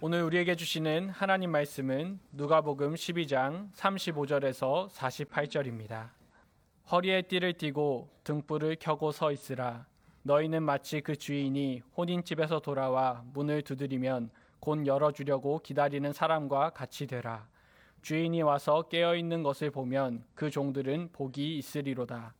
오늘 우리에게 주시는 하나님 말씀은 누가복음 12장 35절에서 48절입니다. 허리에 띠를 띠고 등불을 켜고 서 있으라. 너희는 마치 그 주인이 혼인집에서 돌아와 문을 두드리면 곧 열어주려고 기다리는 사람과 같이 되라. 주인이 와서 깨어 있는 것을 보면 그 종들은 복이 있으리로다.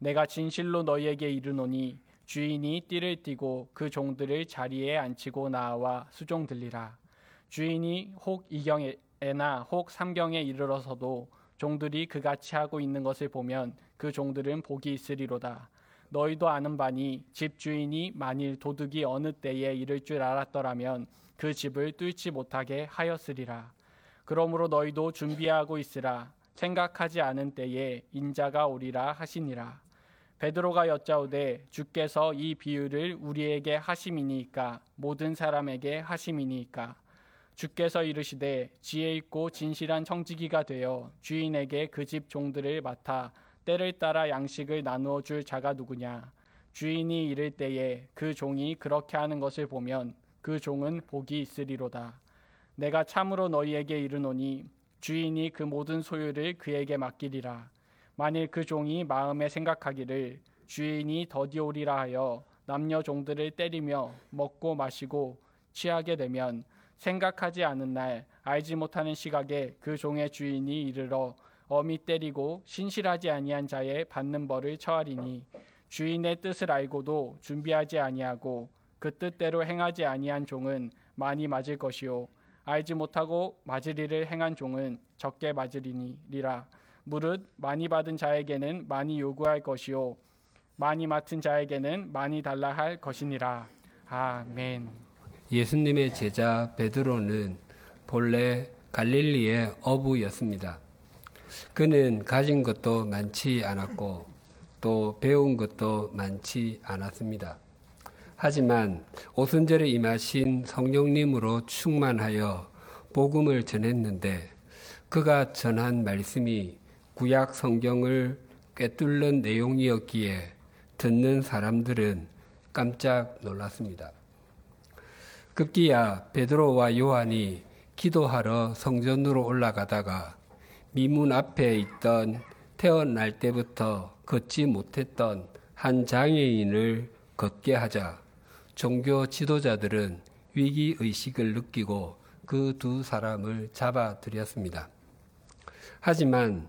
내가 진실로 너희에게 이르노니 주인이 띠를 띠고 그 종들을 자리에 앉히고 나와 수종 들리라. 주인이 혹 이경에나 혹 삼경에 이르러서도 종들이 그같이 하고 있는 것을 보면 그 종들은 복이 있으리로다. 너희도 아는 바니 집 주인이 만일 도둑이 어느 때에 이를 줄 알았더라면 그 집을 뚫지 못하게 하였으리라. 그러므로 너희도 준비하고 있으라. 생각하지 않은 때에 인자가 오리라 하시니라. 베드로가 여짜오되 주께서 이 비유를 우리에게 하심이니까 모든 사람에게 하심이니까 주께서 이르시되 지혜 있고 진실한 청지기가 되어 주인에게 그 집 종들을 맡아 때를 따라 양식을 나누어 줄 자가 누구냐? 주인이 이를 때에 그 종이 그렇게 하는 것을 보면 그 종은 복이 있으리로다. 내가 참으로 너희에게 이르노니 주인이 그 모든 소유를 그에게 맡기리라. 만일 그 종이 마음에 생각하기를 주인이 더디오리라 하여 남녀 종들을 때리며 먹고 마시고 취하게 되면 생각하지 않은 날 알지 못하는 시각에 그 종의 주인이 이르러 어미 때리고 신실하지 아니한 자의 받는 벌을 처하리니 주인의 뜻을 알고도 준비하지 아니하고 그 뜻대로 행하지 아니한 종은 많이 맞을 것이요. 알지 못하고 맞을 일을 행한 종은 적게 맞으리니라. 무릇 많이 받은 자에게는 많이 요구할 것이요. 많이 맡은 자에게는 많이 달라 할 것이니라. 아멘. 예수님의 제자 베드로는 본래 갈릴리의 어부였습니다. 그는 가진 것도 많지 않았고 또 배운 것도 많지 않았습니다. 하지만 오순절에 임하신 성령님으로 충만하여 복음을 전했는데 그가 전한 말씀이 구약 성경을 꿰뚫는 내용이었기에 듣는 사람들은 깜짝 놀랐습니다. 급기야 베드로와 요한이 기도하러 성전으로 올라가다가 미문 앞에 있던 태어날 때부터 걷지 못했던 한 장애인을 걷게 하자 종교 지도자들은 위기 의식을 느끼고 그 두 사람을 잡아들였습니다. 하지만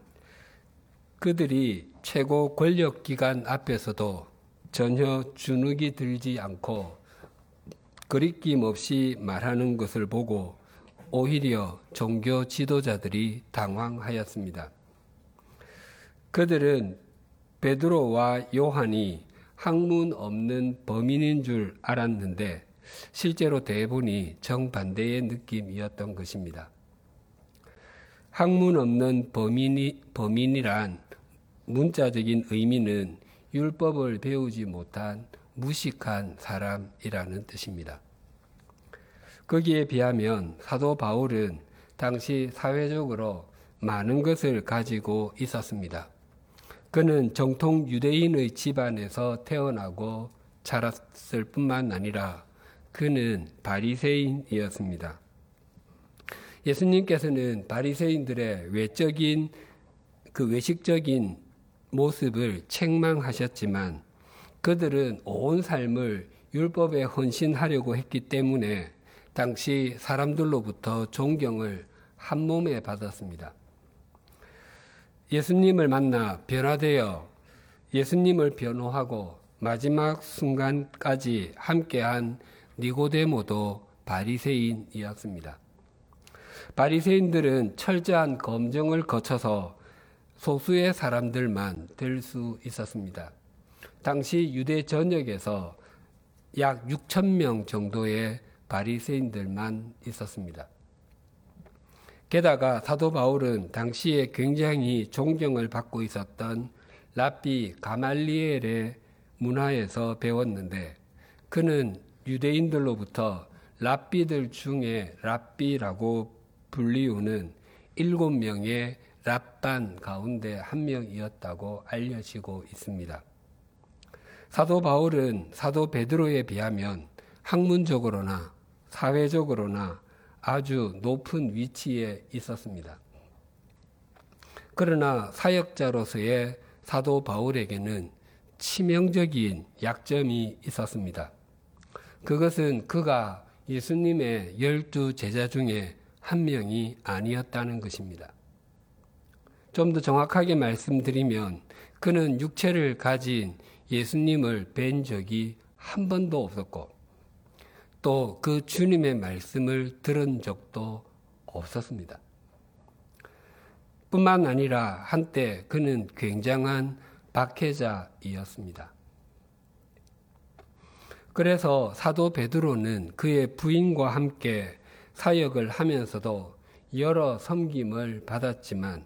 그들이 최고 권력 기관 앞에서도 전혀 주눅이 들지 않고 거리낌 없이 말하는 것을 보고 오히려 종교 지도자들이 당황하였습니다. 그들은 베드로와 요한이 학문 없는 범인인 줄 알았는데 실제로 대부분이 정반대의 느낌이었던 것입니다. 학문 없는 범인이, 범인이란 문자적인 의미는 율법을 배우지 못한 무식한 사람이라는 뜻입니다. 거기에 비하면 사도 바울은 당시 사회적으로 많은 것을 가지고 있었습니다. 그는 정통 유대인의 집안에서 태어나고 자랐을 뿐만 아니라 그는 바리새인이었습니다. 예수님께서는 바리새인들의 외적인 그 외식적인 모습을 책망하셨지만 그들은 온 삶을 율법에 헌신하려고 했기 때문에 당시 사람들로부터 존경을 한 몸에 받았습니다. 예수님을 만나 변화되어 예수님을 변호하고 마지막 순간까지 함께한 니고데모도 바리새인이었습니다. 바리새인들은 철저한 검증을 거쳐서 소수의 사람들만 될 수 있었습니다. 당시 유대 전역에서 약 6천 명 정도의 바리새인들만 있었습니다. 게다가 사도 바울은 당시에 굉장히 존경을 받고 있었던 랍비 가말리엘의 문화에서 배웠는데 그는 유대인들로부터 랍비들 중에 랍비라고 불리우는 일곱 명의 랍반 가운데 한 명이었다고 알려지고 있습니다. 사도 바울은 사도 베드로에 비하면 학문적으로나 사회적으로나 아주 높은 위치에 있었습니다. 그러나 사역자로서의 사도 바울에게는 치명적인 약점이 있었습니다. 그것은 그가 예수님의 열두 제자 중에 한 명이 아니었다는 것입니다. 좀 더 정확하게 말씀드리면 그는 육체를 가진 예수님을 뵌 적이 한 번도 없었고 또 그 주님의 말씀을 들은 적도 없었습니다. 뿐만 아니라 한때 그는 굉장한 박해자이었습니다. 그래서 사도 베드로는 그의 부인과 함께 사역을 하면서도 여러 섬김을 받았지만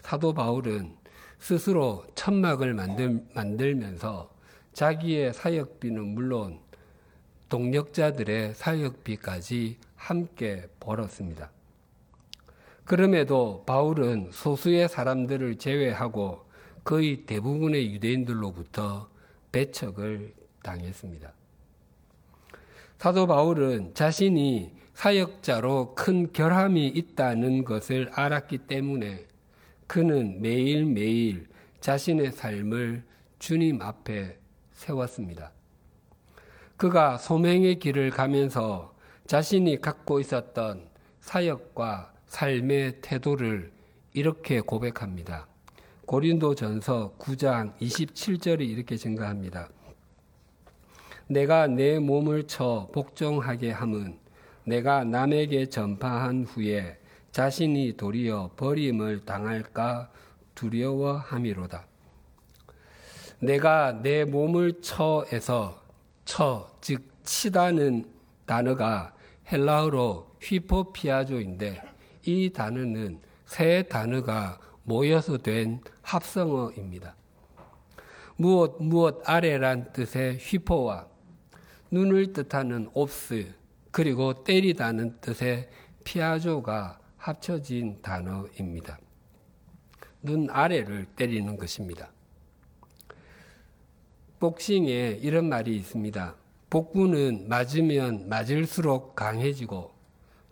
사도 바울은 스스로 천막을 만들, 만들면서 자기의 사역비는 물론 동력자들의 사역비까지 함께 벌었습니다. 그럼에도 바울은 소수의 사람들을 제외하고 거의 대부분의 유대인들로부터 배척을 당했습니다. 사도 바울은 자신이 사역자로 큰 결함이 있다는 것을 알았기 때문에 그는 매일매일 자신의 삶을 주님 앞에 세웠습니다. 그가 소명의 길을 가면서 자신이 갖고 있었던 사역과 삶의 태도를 이렇게 고백합니다. 고린도 전서 9장 27절이 이렇게 증가합니다. 내가 내 몸을 쳐 복종하게 함은 내가 남에게 전파한 후에 자신이 도리어 버림을 당할까 두려워함이로다. 내가 내 몸을 쳐에서 쳐, 즉 치다는 단어가 헬라어로 휘포피아조인데 이 단어는 세 단어가 모여서 된 합성어입니다. 무엇 무엇 아래란 뜻의 휘포와 눈을 뜻하는 옵스 그리고 때리다는 뜻의 피아조가 합쳐진 단어입니다. 눈 아래를 때리는 것입니다. 복싱에 이런 말이 있습니다. 복부는 맞으면 맞을수록 강해지고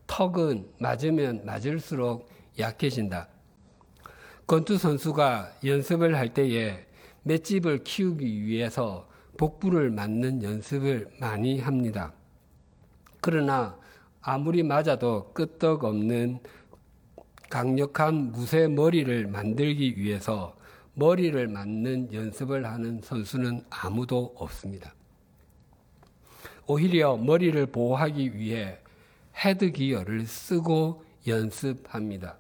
턱은 맞으면 맞을수록 약해진다. 권투 선수가 연습을 할 때에 맷집을 키우기 위해서 복부를 맞는 연습을 많이 합니다. 그러나 아무리 맞아도 끄떡없는 강력한 무쇠 머리를 만들기 위해서 머리를 맞는 연습을 하는 선수는 아무도 없습니다. 오히려 머리를 보호하기 위해 헤드기어를 쓰고 연습합니다.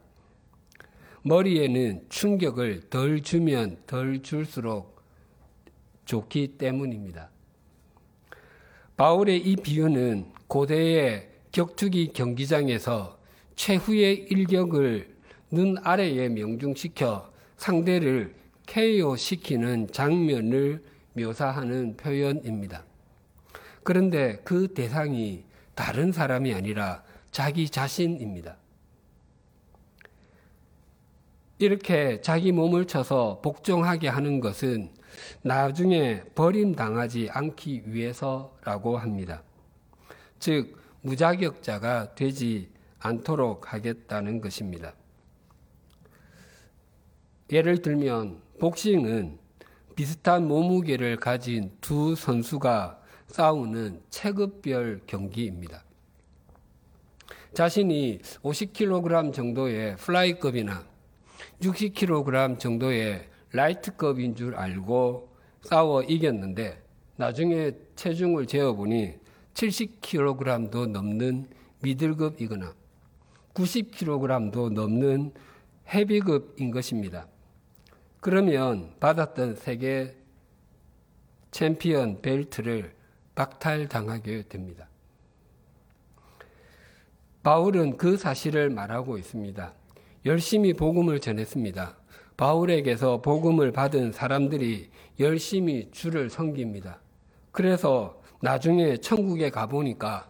머리에는 충격을 덜 주면 덜 줄수록 좋기 때문입니다. 바울의 이 비유는 고대의 격투기 경기장에서 최후의 일격을 눈 아래에 명중시켜 상대를 KO 시키는 장면을 묘사하는 표현입니다. 그런데 그 대상이 다른 사람이 아니라 자기 자신입니다. 이렇게 자기 몸을 쳐서 복종하게 하는 것은 나중에 버림당하지 않기 위해서라고 합니다. 즉, 무자격자가 되지 않도록 하겠다는 것입니다. 예를 들면, 복싱은 비슷한 몸무게를 가진 두 선수가 싸우는 체급별 경기입니다. 자신이 50kg 정도의 플라이급이나 60kg 정도의 라이트급인 줄 알고 싸워 이겼는데 나중에 체중을 재어보니 70kg도 넘는 미들급이거나 90kg도 넘는 헤비급인 것입니다. 그러면 받았던 세계 챔피언 벨트를 박탈당하게 됩니다. 바울은 그 사실을 말하고 있습니다. 열심히 복음을 전했습니다. 바울에게서 복음을 받은 사람들이 열심히 주를 섬깁니다. 그래서 나중에 천국에 가보니까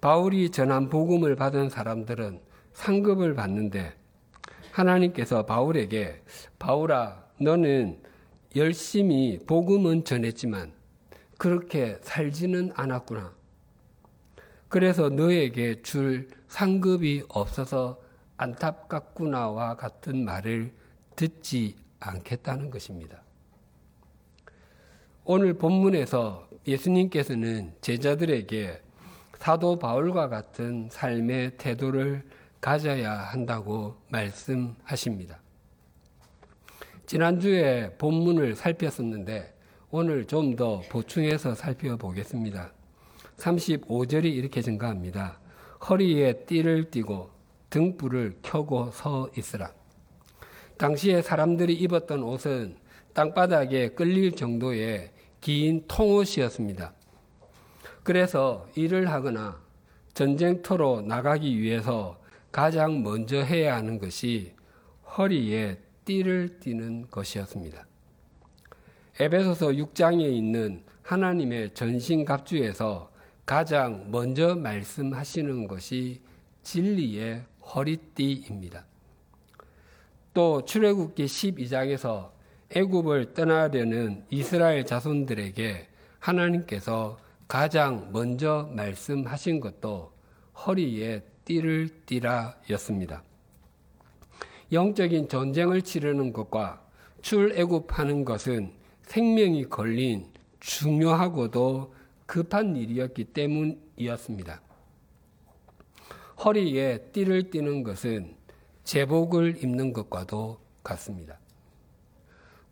바울이 전한 복음을 받은 사람들은 상급을 받는데 하나님께서 바울에게 바울아 너는 열심히 복음은 전했지만 그렇게 살지는 않았구나. 그래서 너에게 줄 상급이 없어서 안타깝구나와 같은 말을 듣지 않겠다는 것입니다. 오늘 본문에서 예수님께서는 제자들에게 사도 바울과 같은 삶의 태도를 가져야 한다고 말씀하십니다. 지난주에 본문을 살폈었는데 오늘 좀 더 보충해서 살펴보겠습니다. 35절이 이렇게 증가합니다. 허리에 띠를 띠고 등불을 켜고 서 있으라. 당시에 사람들이 입었던 옷은 땅바닥에 끌릴 정도의 긴 통옷이었습니다. 그래서 일을 하거나 전쟁터로 나가기 위해서 가장 먼저 해야 하는 것이 허리에 띠를 띠는 것이었습니다. 에베소서 6장에 있는 하나님의 전신갑주에서 가장 먼저 말씀하시는 것이 진리의 허리띠입니다. 또 출애굽기 12장에서 애굽을 떠나려는 이스라엘 자손들에게 하나님께서 가장 먼저 말씀하신 것도 허리에 띠를 띠라였습니다. 영적인 전쟁을 치르는 것과 출애굽하는 것은 생명이 걸린 중요하고도 급한 일이었기 때문이었습니다. 허리에 띠를 띠는 것은 제복을 입는 것과도 같습니다.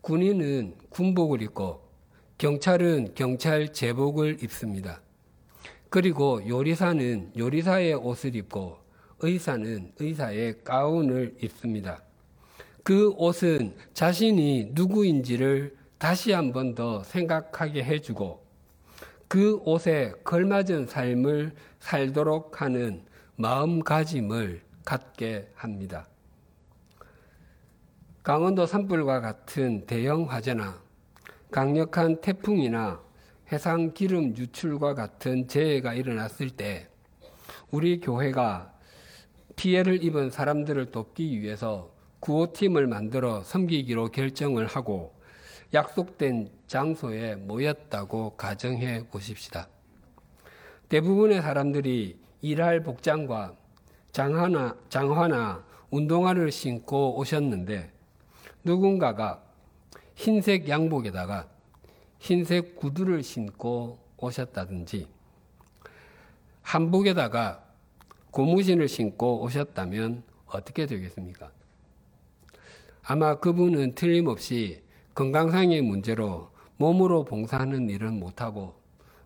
군인은 군복을 입고 경찰은 경찰 제복을 입습니다. 그리고 요리사는 요리사의 옷을 입고 의사는 의사의 가운을 입습니다. 그 옷은 자신이 누구인지를 다시 한 번 더 생각하게 해주고 그 옷에 걸맞은 삶을 살도록 하는 마음가짐을 갖게 합니다. 강원도 산불과 같은 대형 화재나 강력한 태풍이나 해상 기름 유출과 같은 재해가 일어났을 때 우리 교회가 피해를 입은 사람들을 돕기 위해서 구호팀을 만들어 섬기기로 결정을 하고 약속된 장소에 모였다고 가정해 보십시다. 대부분의 사람들이 일할 복장과 장화나, 장화나 운동화를 신고 오셨는데 누군가가 흰색 양복에다가 흰색 구두를 신고 오셨다든지 한복에다가 고무신을 신고 오셨다면 어떻게 되겠습니까? 아마 그분은 틀림없이 건강상의 문제로 몸으로 봉사하는 일은 못하고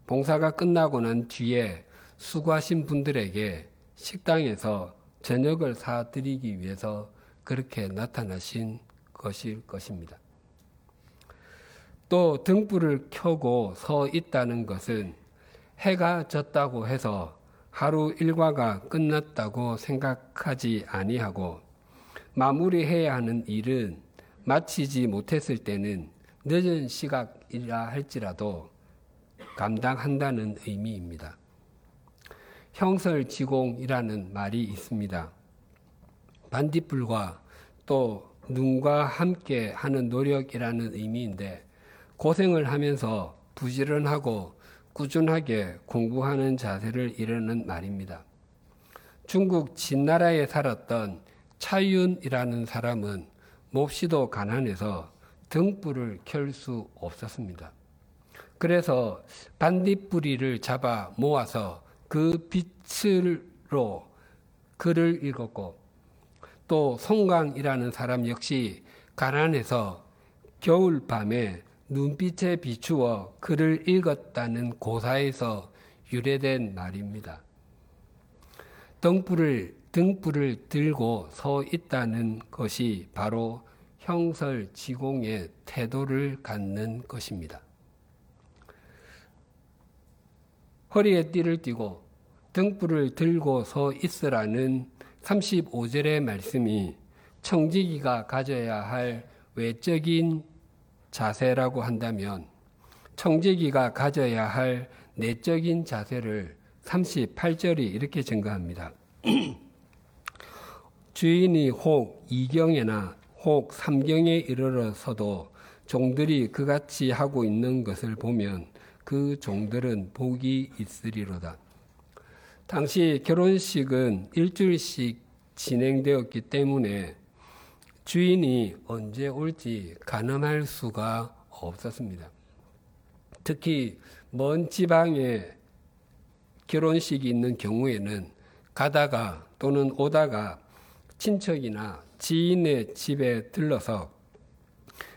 봉사가 끝나고 난 뒤에 수고하신 분들에게 식당에서 저녁을 사드리기 위해서 그렇게 나타나신 것일 것입니다. 또 등불을 켜고 서 있다는 것은 해가 졌다고 해서 하루 일과가 끝났다고 생각하지 아니하고 마무리해야 하는 일은 마치지 못했을 때는 늦은 시각이라 할지라도 감당한다는 의미입니다. 형설지공이라는 말이 있습니다. 반딧불과 또 눈과 함께 하는 노력이라는 의미인데 고생을 하면서 부지런하고 꾸준하게 공부하는 자세를 이르는 말입니다. 중국 진나라에 살았던 차윤이라는 사람은 몹시도 가난해서 등불을 켤 수 없었습니다. 그래서 반딧불이를 잡아 모아서 그 빛으로 글을 읽었고 또 송강이라는 사람 역시 가난해서 겨울 밤에 눈빛에 비추어 글을 읽었다는 고사에서 유래된 말입니다. 등불을 등불을 들고 서 있다는 것이 바로 형설지공의 태도를 갖는 것입니다. 허리에 띠를 띠고 등불을 들고 서 있으라는 35절의 말씀이 청지기가 가져야 할 외적인 자세라고 한다면 청지기가 가져야 할 내적인 자세를 38절이 이렇게 증가합니다. 주인이 혹 이경에나 혹 삼경에 이르러서도 종들이 그같이 하고 있는 것을 보면 그 종들은 복이 있으리로다. 당시 결혼식은 일주일씩 진행되었기 때문에 주인이 언제 올지 가늠할 수가 없었습니다. 특히 먼 지방에 결혼식이 있는 경우에는 가다가 또는 오다가 친척이나 지인의 집에 들러서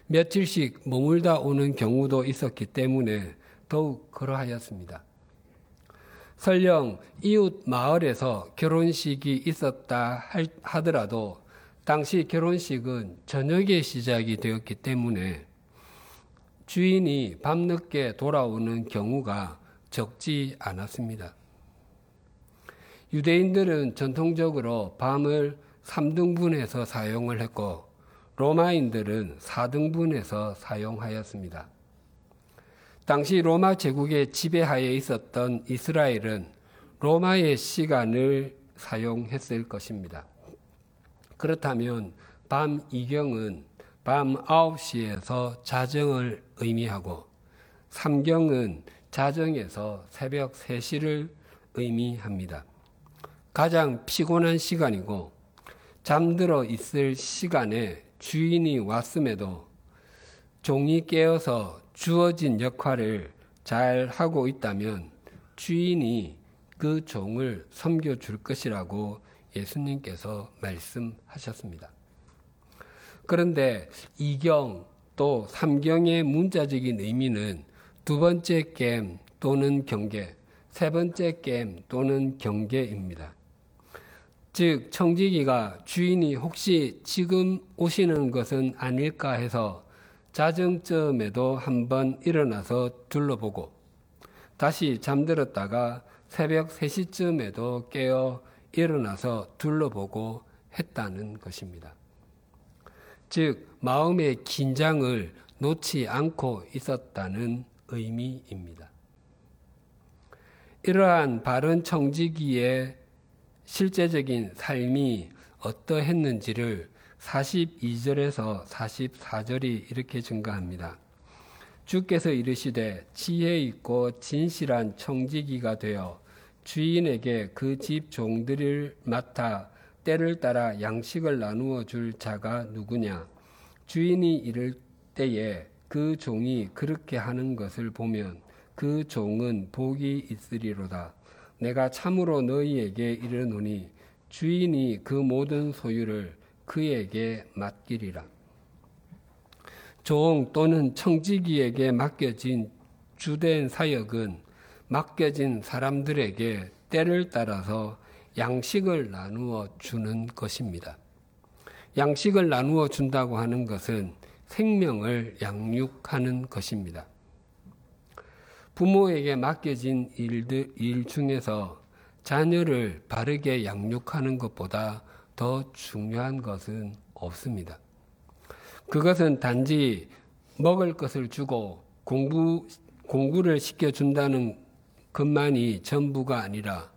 며칠씩 머물다 오는 경우도 있었기 때문에 더욱 그러하였습니다. 설령 이웃 마을에서 결혼식이 있었다 하더라도 당시 결혼식은 저녁에 시작이 되었기 때문에 주인이 밤늦게 돌아오는 경우가 적지 않았습니다. 유대인들은 전통적으로 밤을 3등분해서 사용을 했고 로마인들은 4등분해서 사용하였습니다. 당시 로마 제국의 지배하에 있었던 이스라엘은 로마의 시간을 사용했을 것입니다. 그렇다면 밤 이경은 밤 9시에서 자정을 의미하고 삼경은 자정에서 새벽 3시를 의미합니다. 가장 피곤한 시간이고 잠들어 있을 시간에 주인이 왔음에도 종이 깨어서 주어진 역할을 잘 하고 있다면 주인이 그 종을 섬겨줄 것이라고 예수님께서 말씀하셨습니다. 그런데 이경 또 삼경의 문자적인 의미는 두 번째 겜 또는 경계, 세 번째 겜 또는 경계입니다. 즉, 청지기가 주인이 혹시 지금 오시는 것은 아닐까 해서 자정쯤에도 한번 일어나서 둘러보고 다시 잠들었다가 새벽 3시쯤에도 깨어 일어나서 둘러보고 했다는 것입니다. 즉, 마음의 긴장을 놓지 않고 있었다는 의미입니다. 이러한 바른 청지기의 실제적인 삶이 어떠했는지를 42절에서 44절이 이렇게 증가합니다. 주께서 이르시되 지혜 있고 진실한 청지기가 되어 주인에게 그 집 종들을 맡아 때를 따라 양식을 나누어 줄 자가 누구냐? 주인이 이를 때에 그 종이 그렇게 하는 것을 보면 그 종은 복이 있으리로다. 내가 참으로 너희에게 이르노니 주인이 그 모든 소유를 그에게 맡기리라. 종 또는 청지기에게 맡겨진 주된 사역은 맡겨진 사람들에게 때를 따라서 양식을 나누어 주는 것입니다. 양식을 나누어 준다고 하는 것은 생명을 양육하는 것입니다. 부모에게 맡겨진 일들, 일 중에서 자녀를 바르게 양육하는 것보다 더 중요한 것은 없습니다. 그것은 단지 먹을 것을 주고 공부, 공부를 시켜준다는 것만이 전부가 아니라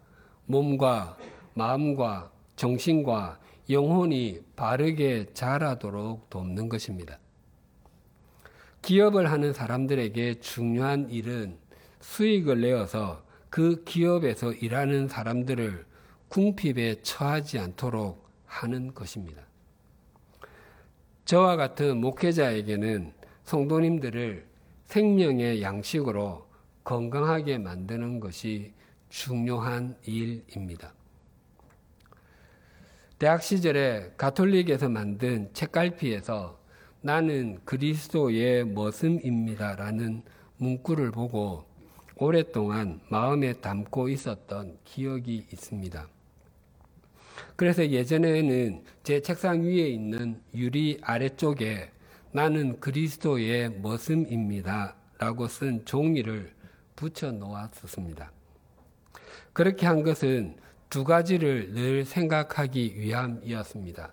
몸과 마음과 정신과 영혼이 바르게 자라도록 돕는 것입니다. 기업을 하는 사람들에게 중요한 일은 수익을 내어서 그 기업에서 일하는 사람들을 궁핍에 처하지 않도록 하는 것입니다. 저와 같은 목회자에게는 성도님들을 생명의 양식으로 건강하게 만드는 것이 중요한 일입니다. 대학 시절에 가톨릭에서 만든 책갈피에서 나는 그리스도의 머슴입니다라는 문구를 보고 오랫동안 마음에 담고 있었던 기억이 있습니다. 그래서 예전에는 제 책상 위에 있는 유리 아래쪽에 나는 그리스도의 머슴입니다. 라고 쓴 종이를 붙여 놓았었습니다. 그렇게 한 것은 두 가지를 늘 생각하기 위함이었습니다.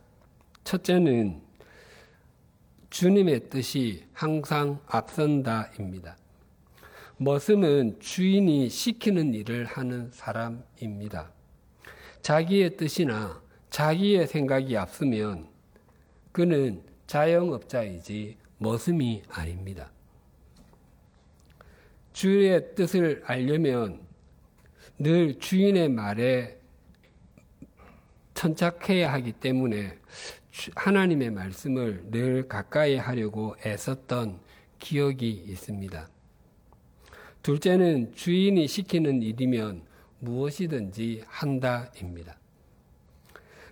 첫째는 주님의 뜻이 항상 앞선다입니다. 머슴은 주인이 시키는 일을 하는 사람입니다. 자기의 뜻이나 자기의 생각이 앞서면 그는 자영업자이지 머슴이 아닙니다. 주의 뜻을 알려면 늘 주인의 말에 천착해야 하기 때문에 하나님의 말씀을 늘 가까이 하려고 애썼던 기억이 있습니다. 둘째는 주인이 시키는 일이면 무엇이든지 한다입니다.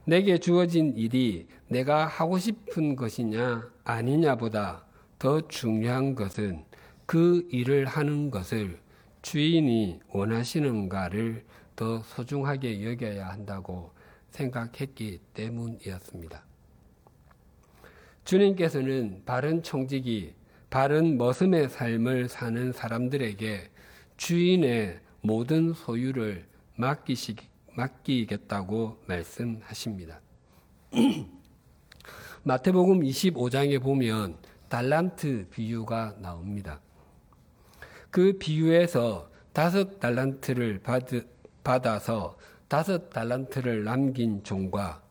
내게 주어진 일이 내가 하고 싶은 것이냐 아니냐보다 더 중요한 것은 그 일을 하는 것을 주인이 원하시는가를 더 소중하게 여겨야 한다고 생각했기 때문이었습니다. 주님께서는 바른 청직이 바른 머슴의 삶을 사는 사람들에게 주인의 모든 소유를 맡기시, 맡기겠다고 말씀하십니다. 마태복음 25장에 보면 달란트 비유가 나옵니다. 그 비유에서 다섯 달란트를 받아서 다섯 달란트를 남긴 종과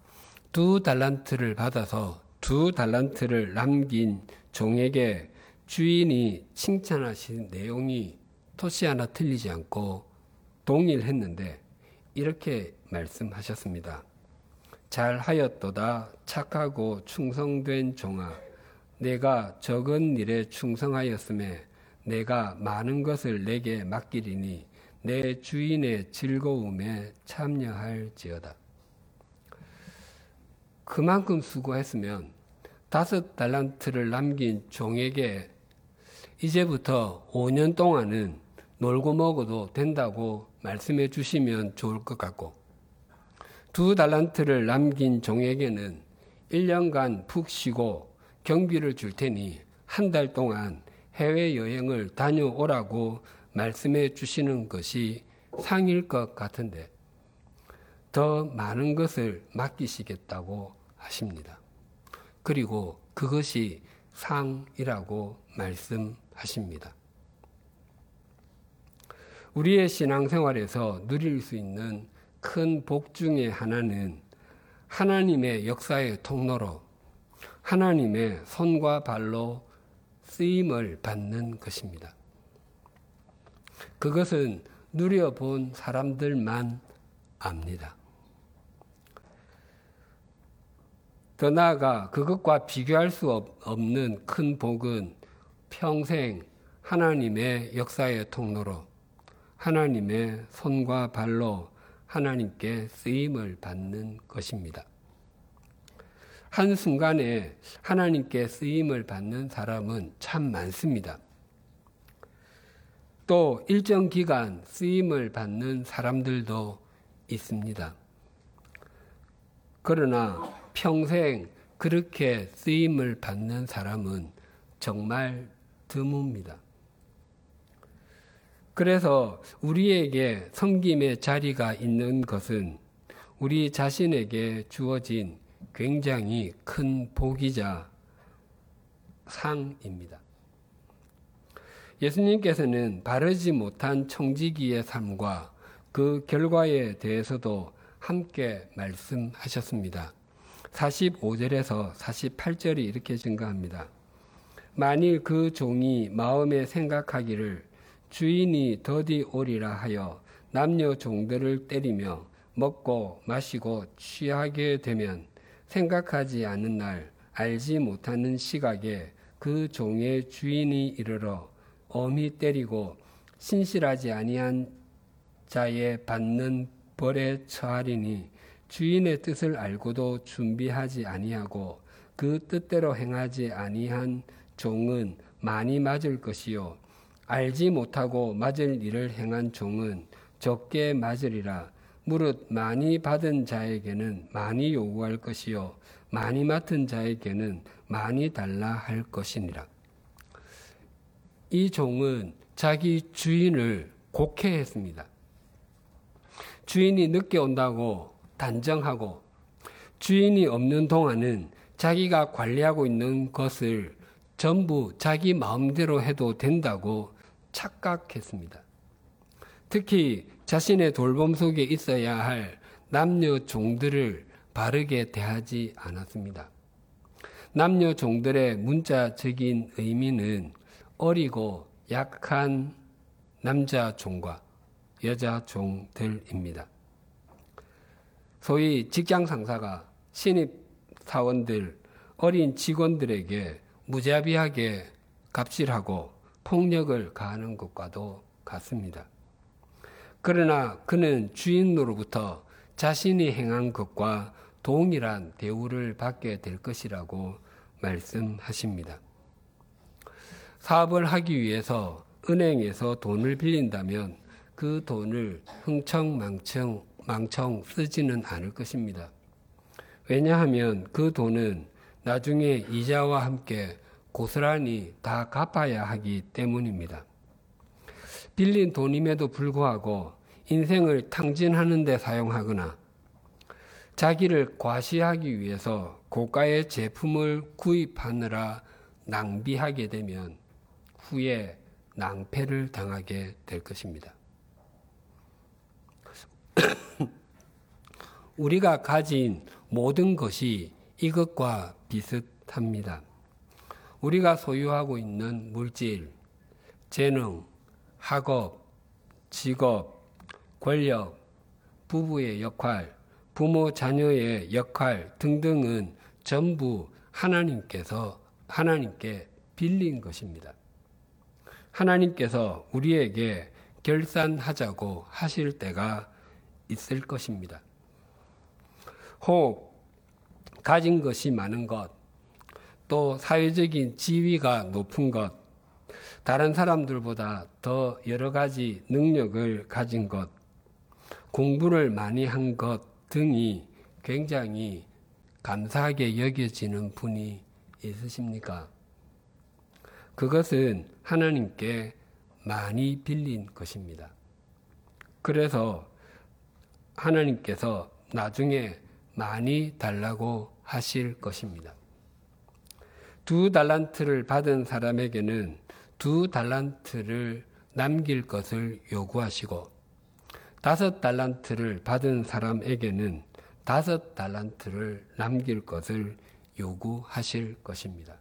두 달란트를 받아서 두 달란트를 남긴 종에게 주인이 칭찬하신 내용이 토시 하나 틀리지 않고 동일했는데 이렇게 말씀하셨습니다. 잘 하였도다 착하고 충성된 종아 내가 적은 일에 충성하였음에 내가 많은 것을 내게 맡기리니 내 주인의 즐거움에 참여할지어다. 그만큼 수고했으면 다섯 달란트를 남긴 종에게 이제부터 5년 동안은 놀고 먹어도 된다고 말씀해 주시면 좋을 것 같고 두 달란트를 남긴 종에게는 1년간 푹 쉬고 경비를 줄 테니 한 달 동안 해외여행을 다녀오라고 말씀해 주시는 것이 상일 것 같은데 더 많은 것을 맡기시겠다고 하십니다. 그리고 그것이 상이라고 말씀하십니다. 우리의 신앙생활에서 누릴 수 있는 큰 복 중의 하나는 하나님의 역사의 통로로 하나님의 손과 발로 쓰임을 받는 것입니다. 그것은 누려본 사람들만 압니다. 더 나아가 그것과 비교할 수 없는 큰 복은 평생 하나님의 역사의 통로로 하나님의 손과 발로 하나님께 쓰임을 받는 것입니다. 한순간에 하나님께 쓰임을 받는 사람은 참 많습니다. 또 일정 기간 쓰임을 받는 사람들도 있습니다. 그러나 평생 그렇게 쓰임을 받는 사람은 정말 드뭅니다. 그래서 우리에게 섬김의 자리가 있는 것은 우리 자신에게 주어진 굉장히 큰 복이자 상입니다. 예수님께서는 바르지 못한 청지기의 삶과 그 결과에 대해서도 함께 말씀하셨습니다. 45절에서 48절이 이렇게 증가합니다. 만일 그 종이 마음에 생각하기를 주인이 더디 오리라 하여 남녀 종들을 때리며 먹고 마시고 취하게 되면 생각하지 않는 날 알지 못하는 시각에 그 종의 주인이 이르러 엄히 때리고 신실하지 아니한 자의 받는 벌에 처하리니 주인의 뜻을 알고도 준비하지 아니하고 그 뜻대로 행하지 아니한 종은 많이 맞을 것이요 알지 못하고 맞을 일을 행한 종은 적게 맞으리라. 무릇 많이 받은 자에게는 많이 요구할 것이요 많이 맡은 자에게는 많이 달라 할 것이니라. 이 종은 자기 주인을 곡해했습니다. 주인이 늦게 온다고 단정하고 주인이 없는 동안은 자기가 관리하고 있는 것을 전부 자기 마음대로 해도 된다고 착각했습니다. 특히 자신의 돌봄 속에 있어야 할 남녀 종들을 바르게 대하지 않았습니다. 남녀 종들의 문자적인 의미는 어리고 약한 남자 종과 여자 종들입니다. 소위 직장 상사가 신입 사원들, 어린 직원들에게 무자비하게 갑질하고 폭력을 가하는 것과도 같습니다. 그러나 그는 주인으로부터 자신이 행한 것과 동일한 대우를 받게 될 것이라고 말씀하십니다. 사업을 하기 위해서 은행에서 돈을 빌린다면 그 돈을 흥청망청 망청 쓰지는 않을 것입니다. 왜냐하면 그 돈은 나중에 이자와 함께 고스란히 다 갚아야 하기 때문입니다. 빌린 돈임에도 불구하고 인생을 탕진하는 데 사용하거나 자기를 과시하기 위해서 고가의 제품을 구입하느라 낭비하게 되면 후에 낭패를 당하게 될 것입니다. 우리가 가진 모든 것이 이것과 비슷합니다. 우리가 소유하고 있는 물질, 재능, 학업, 직업, 권력, 부부의 역할, 부모 자녀의 역할 등등은 전부 하나님께서 하나님께 빌린 것입니다. 하나님께서 우리에게 결산하자고 하실 때가 있을 것입니다. 혹 가진 것이 많은 것, 또 사회적인 지위가 높은 것, 다른 사람들보다 더 여러 가지 능력을 가진 것, 공부를 많이 한 것 등이 굉장히 감사하게 여겨지는 분이 있으십니까? 그것은 하나님께 많이 빌린 것입니다. 그래서 하나님께서 나중에 많이 달라고 하실 것입니다. 두 달란트를 받은 사람에게는 두 달란트를 남길 것을 요구하시고 다섯 달란트를 받은 사람에게는 다섯 달란트를 남길 것을 요구하실 것입니다.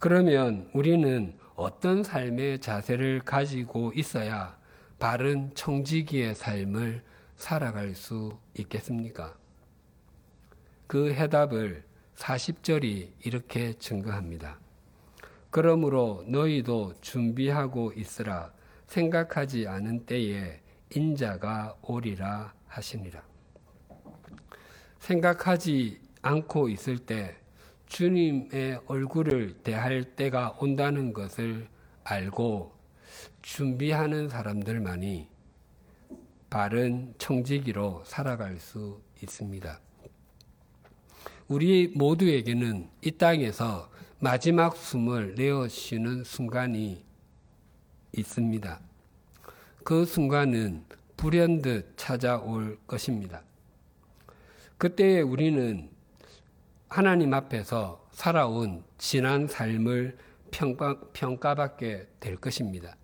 그러면 우리는 어떤 삶의 자세를 가지고 있어야 바른 청지기의 삶을 살아갈 수 있겠습니까? 그 해답을 40절이 이렇게 증거합니다. 그러므로 너희도 준비하고 있으라 생각하지 않은 때에 인자가 오리라 하시니라. 생각하지 않고 있을 때 주님의 얼굴을 대할 때가 온다는 것을 알고 준비하는 사람들만이 바른 청지기로 살아갈 수 있습니다. 우리 모두에게는 이 땅에서 마지막 숨을 내어 쉬는 순간이 있습니다. 그 순간은 불현듯 찾아올 것입니다. 그때에 우리는 하나님 앞에서 살아온 지난 삶을 평가, 평가 받게 될 것입니다.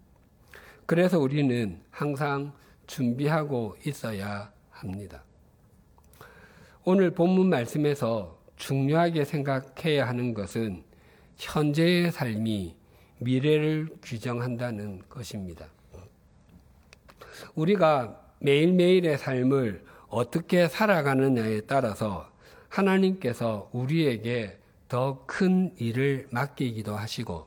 그래서 우리는 항상 준비하고 있어야 합니다. 오늘 본문 말씀에서 중요하게 생각해야 하는 것은 현재의 삶이 미래를 규정한다는 것입니다. 우리가 매일매일의 삶을 어떻게 살아가느냐에 따라서 하나님께서 우리에게 더 큰 일을 맡기기도 하시고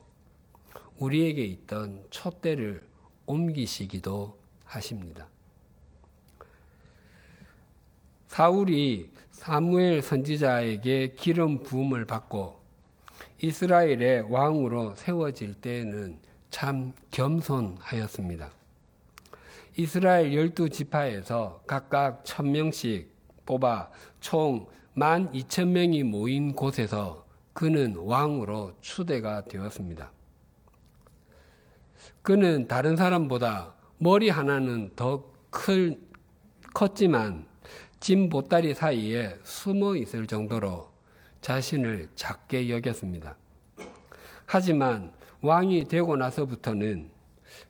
우리에게 있던 촛대를 옮기시기도 하십니다. 사울이 사무엘 선지자에게 기름 부음을 받고 이스라엘의 왕으로 세워질 때에는 참 겸손하였습니다. 이스라엘 열두 지파에서 각각 천 명씩 뽑아 총 만 이천 명이 모인 곳에서 그는 왕으로 추대가 되었습니다. 그는 다른 사람보다 머리 하나는 더 클, 컸지만 진 보따리 사이에 숨어 있을 정도로 자신을 작게 여겼습니다. 하지만 왕이 되고 나서부터는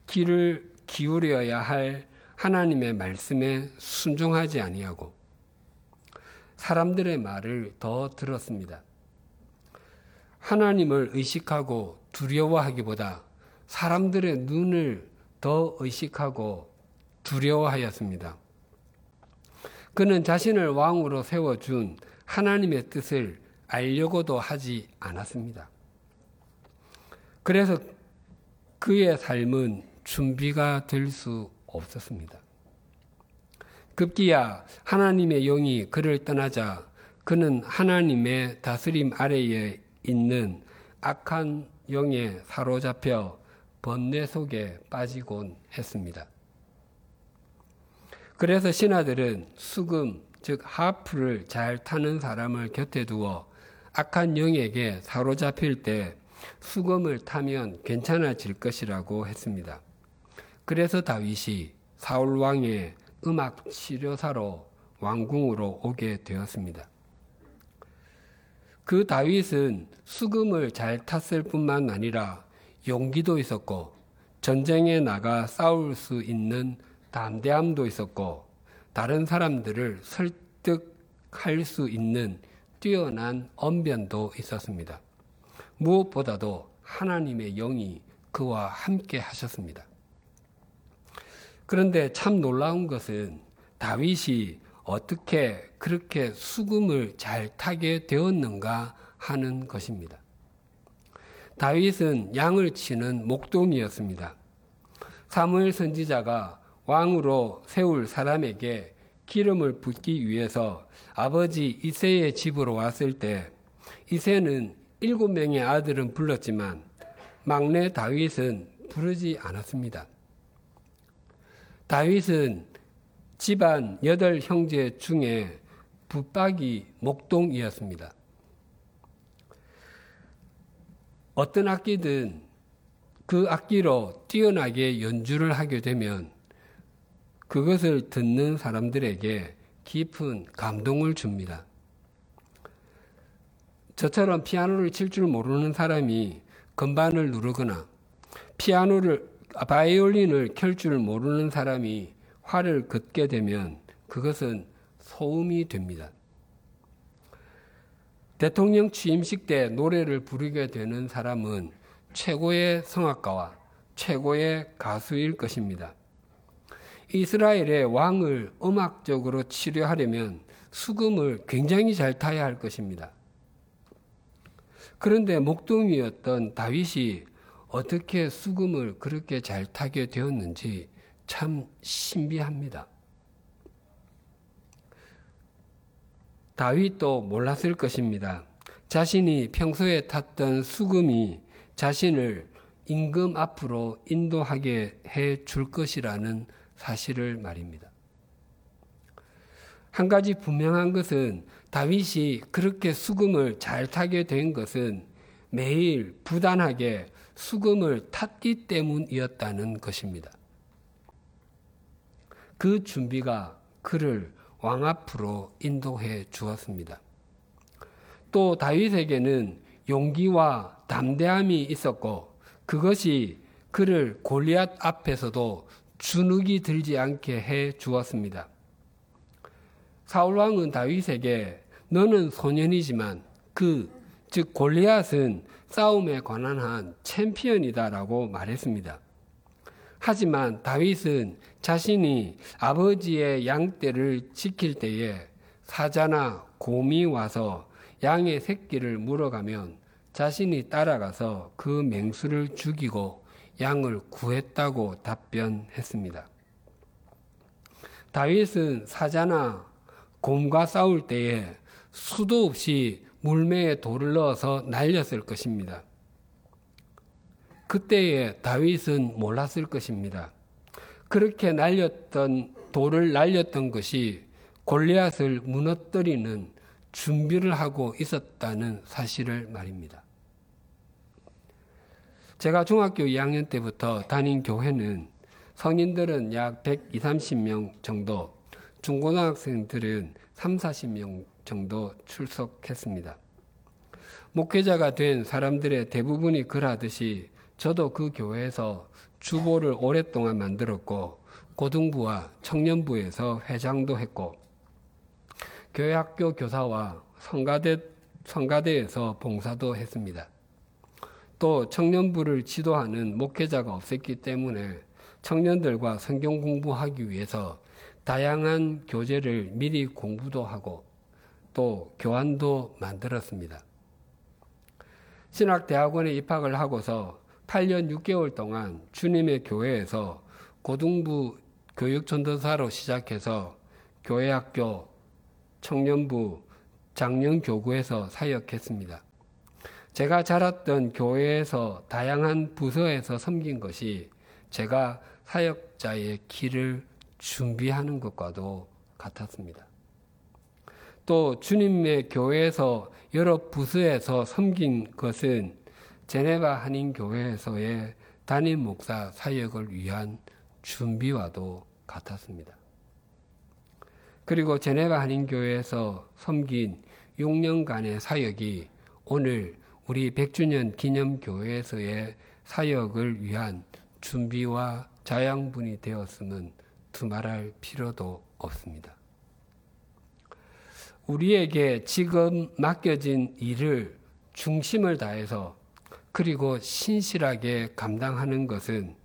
귀를 기울여야 할 하나님의 말씀에 순종하지 아니하고 사람들의 말을 더 들었습니다. 하나님을 의식하고 두려워하기보다 사람들의 눈을 더 의식하고 두려워하였습니다. 그는 자신을 왕으로 세워준 하나님의 뜻을 알려고도 하지 않았습니다. 그래서 그의 삶은 준비가 될 수 없었습니다. 급기야 하나님의 영이 그를 떠나자 그는 하나님의 다스림 아래에 있는 악한 영에 사로잡혀 번뇌 속에 빠지곤 했습니다. 그래서 신하들은 수금, 즉 하프를 잘 타는 사람을 곁에 두어 악한 영에게 사로잡힐 때 수금을 타면 괜찮아질 것이라고 했습니다. 그래서 다윗이 사울 왕의 음악 치료사로 왕궁으로 오게 되었습니다. 그 다윗은 수금을 잘 탔을 뿐만 아니라 용기도 있었고 전쟁에 나가 싸울 수 있는 담대함도 있었고 다른 사람들을 설득할 수 있는 뛰어난 언변도 있었습니다. 무엇보다도 하나님의 영이 그와 함께 하셨습니다. 그런데 참 놀라운 것은 다윗이 어떻게 그렇게 수금을 잘 타게 되었는가 하는 것입니다. 다윗은 양을 치는 목동이었습니다. 사무엘 선지자가 왕으로 세울 사람에게 기름을 붓기 위해서 아버지 이세의 집으로 왔을 때 이세는 일곱 명의 아들은 불렀지만 막내 다윗은 부르지 않았습니다. 다윗은 집안 여덟 형제 중에 붙박이 목동이었습니다. 어떤 악기든 그 악기로 뛰어나게 연주를 하게 되면 그것을 듣는 사람들에게 깊은 감동을 줍니다. 저처럼 피아노를 칠 줄 모르는 사람이 건반을 누르거나 피아노를 바이올린을 켤 줄 모르는 사람이 활을 긋게 되면 그것은 소음이 됩니다. 대통령 취임식 때 노래를 부르게 되는 사람은 최고의 성악가와 최고의 가수일 것입니다. 이스라엘의 왕을 음악적으로 치료하려면 수금을 굉장히 잘 타야 할 것입니다. 그런데 목동이었던 다윗이 어떻게 수금을 그렇게 잘 타게 되었는지 참 신비합니다. 다윗도 몰랐을 것입니다. 자신이 평소에 탔던 수금이 자신을 임금 앞으로 인도하게 해 줄 것이라는 사실을 말입니다. 한 가지 분명한 것은 다윗이 그렇게 수금을 잘 타게 된 것은 매일 부단하게 수금을 탔기 때문이었다는 것입니다. 그 준비가 그를 왕 앞으로 인도해 주었습니다. 또 다윗에게는 용기와 담대함이 있었고 그것이 그를 골리앗 앞에서도 주눅이 들지 않게 해 주었습니다. 사울 왕은 다윗에게 너는 소년이지만 그 즉 골리앗은 싸움에 관한 한 챔피언이다라고 말했습니다. 하지만 다윗은 자신이 아버지의 양떼를 지킬 때에 사자나 곰이 와서 양의 새끼를 물어가면 자신이 따라가서 그 맹수를 죽이고 양을 구했다고 답변했습니다. 다윗은 사자나 곰과 싸울 때에 수도 없이 물매에 돌을 넣어서 날렸을 것입니다. 그때에 다윗은 몰랐을 것입니다. 그렇게 날렸던 돌을 날렸던 것이 골리앗을 무너뜨리는 준비를 하고 있었다는 사실을 말입니다. 제가 중학교 2학년 때부터 다닌 교회는 성인들은 약 120, 30명 정도, 중고등학생들은 3, 40명 정도 출석했습니다. 목회자가 된 사람들의 대부분이 그러하듯이 저도 그 교회에서 주보를 오랫동안 만들었고 고등부와 청년부에서 회장도 했고 교회 학교 교사와 성가대 성가대에서 봉사도 했습니다. 또 청년부를 지도하는 목회자가 없었기 때문에 청년들과 성경 공부하기 위해서 다양한 교재를 미리 공부도 하고 또 교환도 만들었습니다. 신학대학원에 입학을 하고서 8년 6개월 동안 주님의 교회에서 고등부 교육전도사로 시작해서 교회학교, 청년부, 장년교구에서 사역했습니다. 제가 자랐던 교회에서 다양한 부서에서 섬긴 것이 제가 사역자의 길을 준비하는 것과도 같았습니다. 또 주님의 교회에서 여러 부서에서 섬긴 것은 제네바 한인 교회에서의 담임 목사 사역을 위한 준비와도 같았습니다. 그리고 제네바 한인 교회에서 섬긴 6년간의 사역이 오늘 우리 100주년 기념교회에서의 사역을 위한 준비와 자양분이 되었음은 두말할 필요도 없습니다. 우리에게 지금 맡겨진 일을 중심을 다해서 그리고 신실하게 감당하는 것은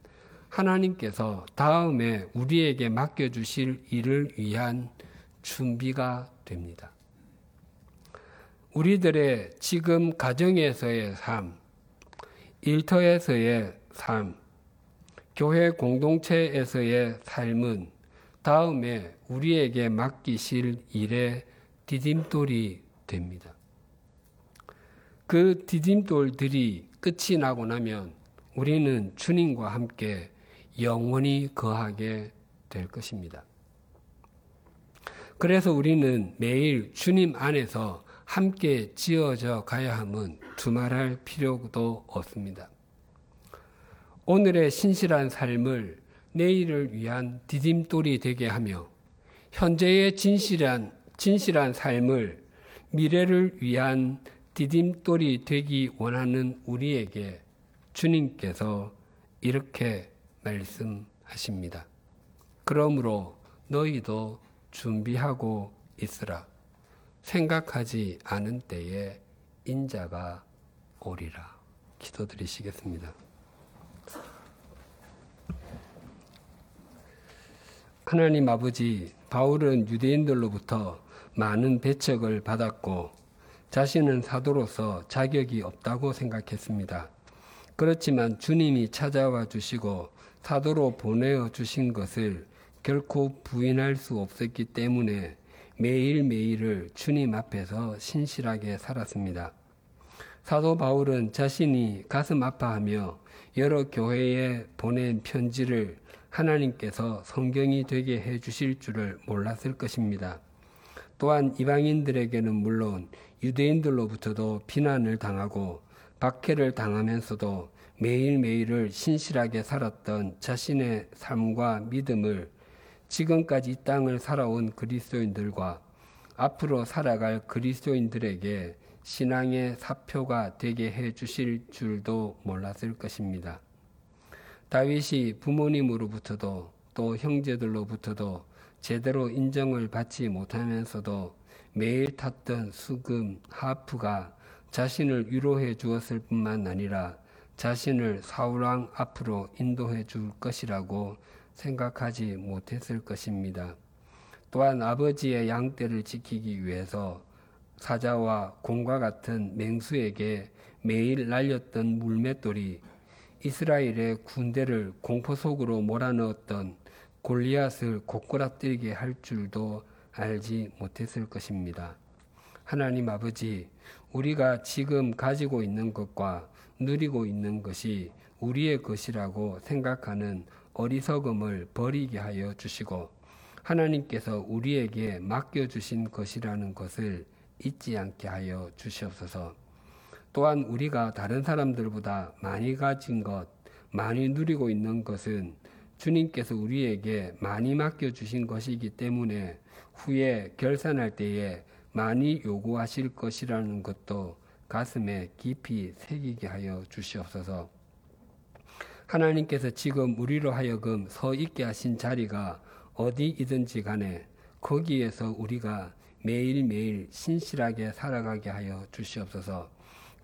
하나님께서 다음에 우리에게 맡겨주실 일을 위한 준비가 됩니다. 우리들의 지금 가정에서의 삶, 일터에서의 삶, 교회 공동체에서의 삶은 다음에 우리에게 맡기실 일의 디딤돌이 됩니다. 그 디딤돌들이 끝이 나고 나면 우리는 주님과 함께 영원히 거하게 될 것입니다. 그래서 우리는 매일 주님 안에서 함께 지어져 가야 함은 두말할 필요도 없습니다. 오늘의 신실한 삶을 내일을 위한 디딤돌이 되게 하며 현재의 진실한 진실한 삶을 미래를 위한 디딤돌이 되기 원하는 우리에게 주님께서 이렇게 말씀하십니다. 그러므로 너희도 준비하고 있으라. 생각하지 않은 때에 인자가 오리라. 기도드리시겠습니다. 하나님 아버지, 바울은 유대인들로부터 많은 배척을 받았고 자신은 사도로서 자격이 없다고 생각했습니다. 그렇지만 주님이 찾아와 주시고 사도로 보내어 주신 것을 결코 부인할 수 없었기 때문에 매일매일을 주님 앞에서 신실하게 살았습니다. 사도 바울은 자신이 가슴 아파하며 여러 교회에 보낸 편지를 하나님께서 성경이 되게 해 주실 줄을 몰랐을 것입니다. 또한 이방인들에게는 물론 유대인들로부터도 비난을 당하고 박해를 당하면서도 매일매일을 신실하게 살았던 자신의 삶과 믿음을 지금까지 이 땅을 살아온 그리스도인들과 앞으로 살아갈 그리스도인들에게 신앙의 사표가 되게 해 주실 줄도 몰랐을 것입니다. 다윗이 부모님으로부터도 또 형제들로부터도 제대로 인정을 받지 못하면서도 매일 탔던 수금 하프가 자신을 위로해 주었을 뿐만 아니라 자신을 사울왕 앞으로 인도해 줄 것이라고 생각하지 못했을 것입니다. 또한 아버지의 양떼를 지키기 위해서 사자와 곰과 같은 맹수에게 매일 날렸던 물맷돌이 이스라엘의 군대를 공포 속으로 몰아넣었던 골리앗을 고꾸라뜨리게 할 줄도 알지 못했을 것입니다. 하나님 아버지, 우리가 지금 가지고 있는 것과 누리고 있는 것이 우리의 것이라고 생각하는 어리석음을 버리게 하여 주시고 하나님께서 우리에게 맡겨주신 것이라는 것을 잊지 않게 하여 주시옵소서. 또한 우리가 다른 사람들보다 많이 가진 것, 많이 누리고 있는 것은 주님께서 우리에게 많이 맡겨주신 것이기 때문에 후에 결산할 때에 많이 요구하실 것이라는 것도 가슴에 깊이 새기게 하여 주시옵소서. 하나님께서 지금 우리로 하여금 서 있게 하신 자리가 어디이든지 간에 거기에서 우리가 매일매일 신실하게 살아가게 하여 주시옵소서.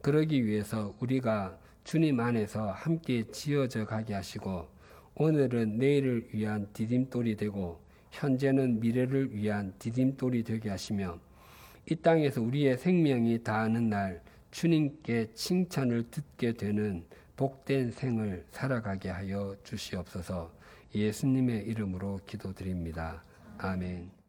그러기 위해서 우리가 주님 안에서 함께 지어져 가게 하시고 오늘은 내일을 위한 디딤돌이 되고 현재는 미래를 위한 디딤돌이 되게 하시며 이 땅에서 우리의 생명이 다하는 날 주님께 칭찬을 듣게 되는 복된 생을 살아가게 하여 주시옵소서 예수님의 이름으로 기도드립니다. 아멘.